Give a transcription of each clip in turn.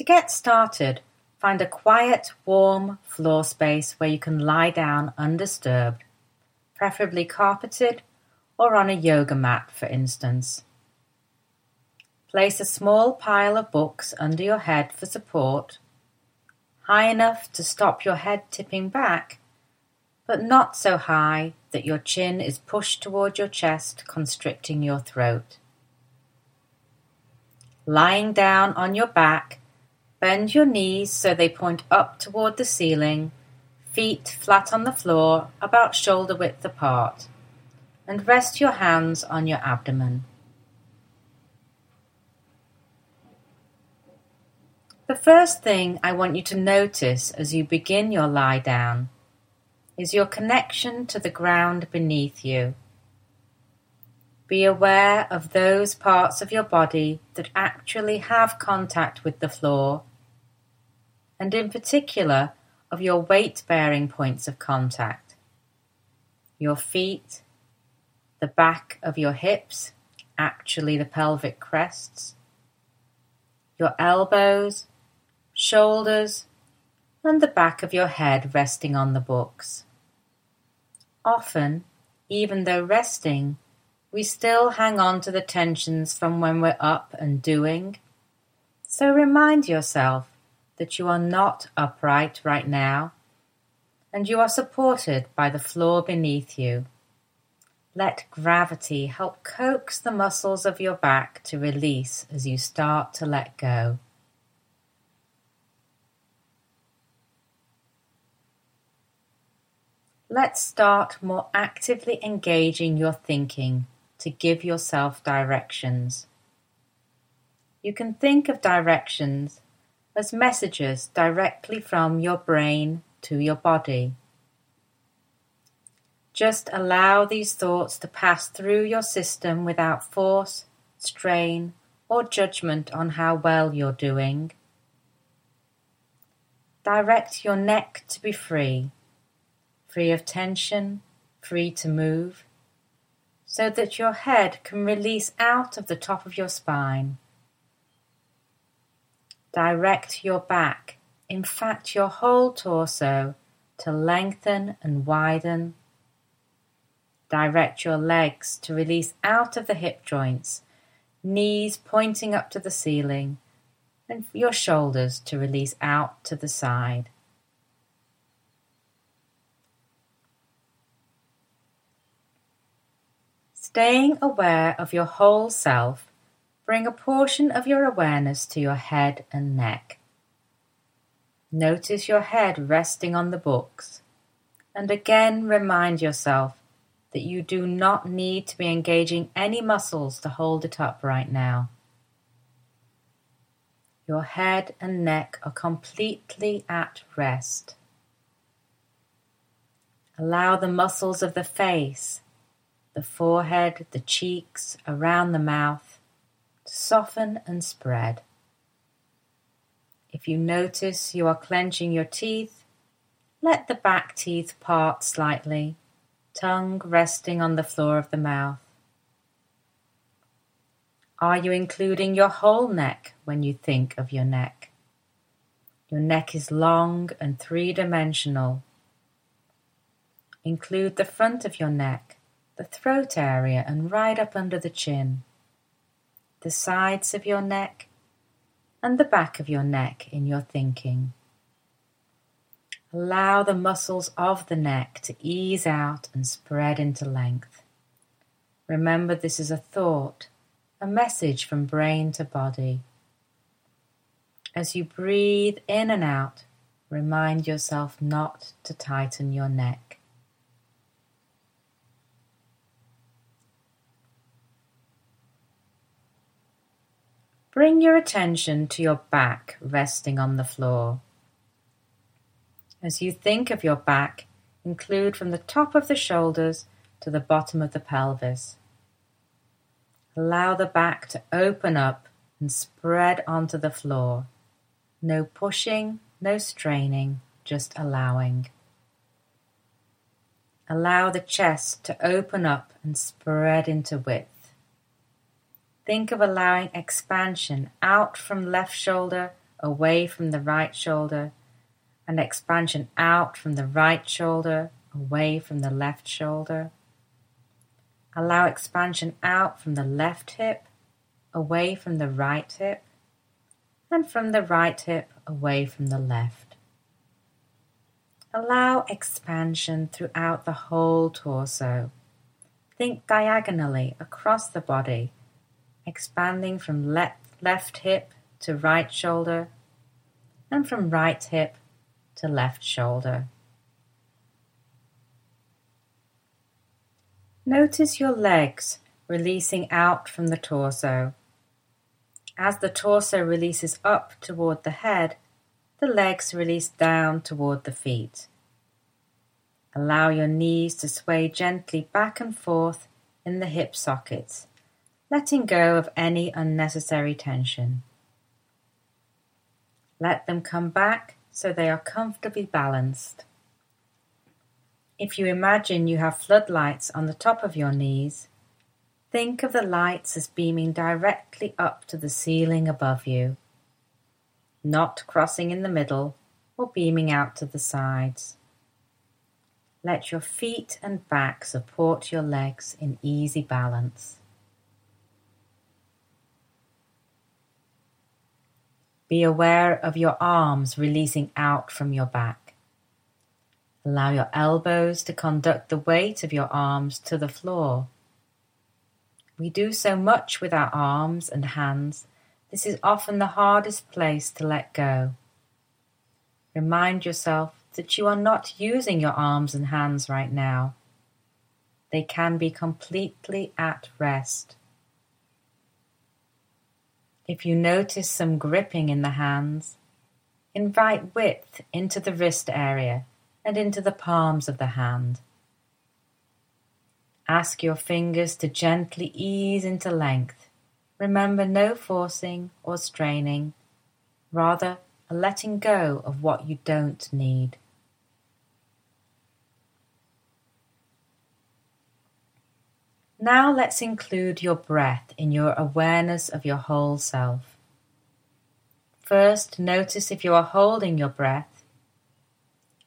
To get started, find a quiet, warm floor space where you can lie down undisturbed, preferably carpeted or on a yoga mat, for instance. Place a small pile of books under your head for support, high enough to stop your head tipping back, but not so high that your chin is pushed toward your chest, constricting your throat. Lying down on your back, bend your knees so they point up toward the ceiling, feet flat on the floor, about shoulder width apart, and rest your hands on your abdomen. The first thing I want you to notice as you begin your lie down is your connection to the ground beneath you. Be aware of those parts of your body that actually have contact with the floor, and in particular of your weight bearing points of contact. Your feet, the back of your hips, actually the pelvic crests, your elbows, shoulders, and the back of your head resting on the books. Often, even though resting, we still hang on to the tensions from when we're up and doing. So remind yourself that you are not upright right now and you are supported by the floor beneath you. Let gravity help coax the muscles of your back to release as you start to let go. Let's start more actively engaging your thinking to give yourself directions. You can think of directions as messages directly from your brain to your body. Just allow these thoughts to pass through your system without force, strain, or judgment on how well you're doing. Direct your neck to be free free of tension, free to move, so that your head can release out of the top of your spine. Direct your back, in fact, your whole torso, to lengthen and widen. Direct your legs to release out of the hip joints, knees pointing up to the ceiling, and your shoulders to release out to the side. Staying aware of your whole self, bring a portion of your awareness to your head and neck. Notice your head resting on the books, and again remind yourself that you do not need to be engaging any muscles to hold it up right now. Your head and neck are completely at rest. Allow the muscles of the face the forehead, the cheeks, around the mouth, soften and spread. If you notice you are clenching your teeth, let the back teeth part slightly, tongue resting on the floor of the mouth. Are you including your whole neck when you think of your neck? Your neck is long and three dimensional. Include the front of your neck, the throat area and right up under the chin, the sides of your neck, and the back of your neck in your thinking. Allow the muscles of the neck to ease out and spread into length. Remember, this is a thought, a message from brain to body. As you breathe in and out, remind yourself not to tighten your neck. Bring your attention to your back resting on the floor. As you think of your back, include from the top of the shoulders to the bottom of the pelvis. Allow the back to open up and spread onto the floor. No pushing, no straining, just allowing. Allow the chest to open up and spread into width. Think of allowing expansion out from left shoulder away from the right shoulder and expansion out from the right shoulder away from the left shoulder. Allow expansion out from the left hip away from the right hip and from the right hip away from the left. Allow expansion throughout the whole torso. Think diagonally across the body, expanding from left, left hip to right shoulder and from right hip to left shoulder. Notice your legs releasing out from the torso. As the torso releases up toward the head, the legs release down toward the feet. Allow your knees to sway gently back and forth in the hip sockets, letting go of any unnecessary tension. Let them come back so they are comfortably balanced. If you imagine you have floodlights on the top of your knees, think of the lights as beaming directly up to the ceiling above you not crossing in the middle or beaming out to the sides. Let your feet and back support your legs in easy balance. Be aware of your arms releasing out from your back. Allow your elbows to conduct the weight of your arms to the floor. We do so much with our arms and hands this is often the hardest place to let go. Remind yourself that you are not using your arms and hands right now. They can be completely at rest. If you notice some gripping in the hands, invite width into the wrist area and into the palms of the hand. Ask your fingers to gently ease into length Remember no forcing or straining, rather a letting go of what you don't need. Now let's include your breath in your awareness of your whole self. First, notice if you are holding your breath.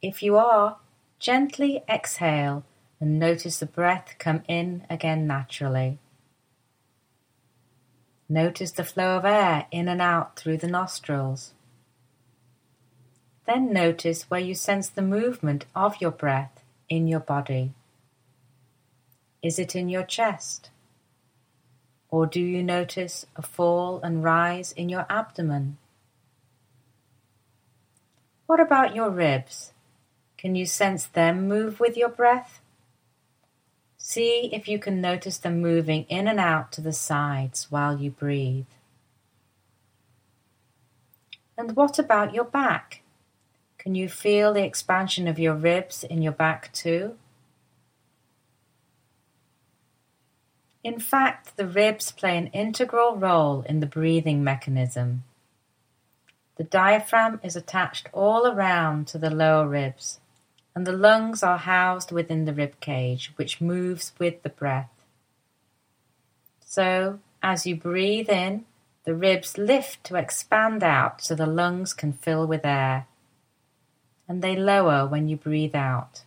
If you are, gently exhale and notice the breath come in again naturally. Notice the flow of air in and out through the nostrils. Then notice where you sense the movement of your breath in your body. Is it in your chest? Or do you notice a fall and rise in your abdomen? What about your ribs? Can you sense them move with your breath? See if you can notice them moving in and out to the sides while you breathe. And what about your back? Can you feel the expansion of your ribs in your back too? In fact, the ribs play an integral role in the breathing mechanism. The diaphragm is attached all around to the lower ribs and the lungs are housed within the rib cage, which moves with the breath. So, as you breathe in, the ribs lift to expand out so the lungs can fill with air, and they lower when you breathe out.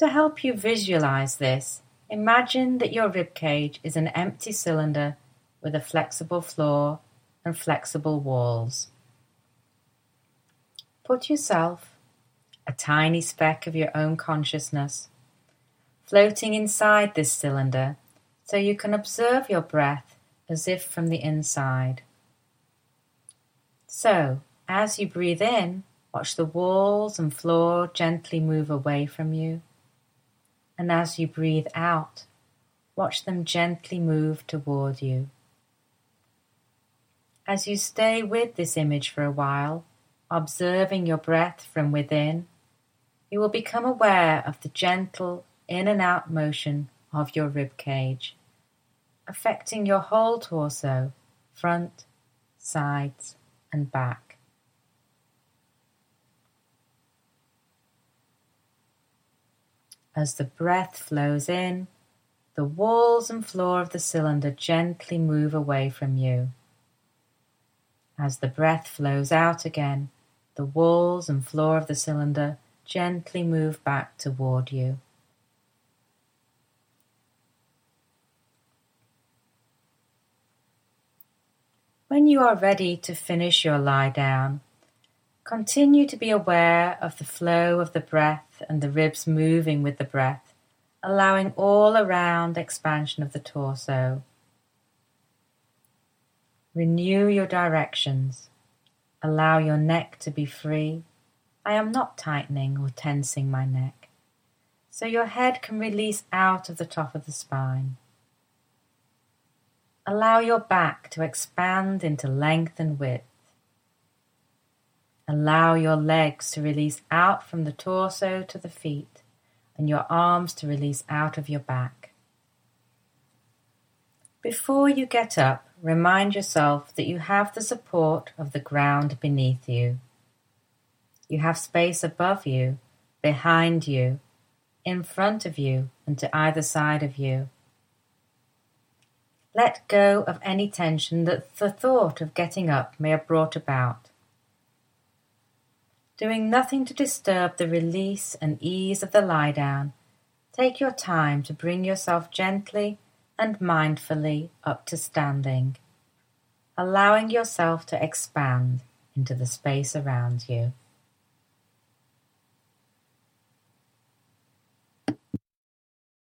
To help you visualize this, imagine that your rib cage is an empty cylinder with a flexible floor and flexible walls. Put yourself, a tiny speck of your own consciousness, floating inside this cylinder so you can observe your breath as if from the inside. So, as you breathe in, watch the walls and floor gently move away from you. And as you breathe out, watch them gently move toward you. As you stay with this image for a while, observing your breath from within, you will become aware of the gentle in and out motion of your rib cage, affecting your whole torso, front, sides, and back. As the breath flows in, the walls and floor of the cylinder gently move away from you. As the breath flows out again, the walls and floor of the cylinder gently move back toward you. When you are ready to finish your lie down, continue to be aware of the flow of the breath and the ribs moving with the breath, allowing all around expansion of the torso. Renew your directions. Allow your neck to be free. I am not tightening or tensing my neck. So your head can release out of the top of the spine. Allow your back to expand into length and width. Allow your legs to release out from the torso to the feet and your arms to release out of your back. Before you get up, remind yourself that you have the support of the ground beneath you. You have space above you, behind you, in front of you, and to either side of you. Let go of any tension that the thought of getting up may have brought about. Doing nothing to disturb the release and ease of the lie down, take your time to bring yourself gently and mindfully up to standing, allowing yourself to expand into the space around you.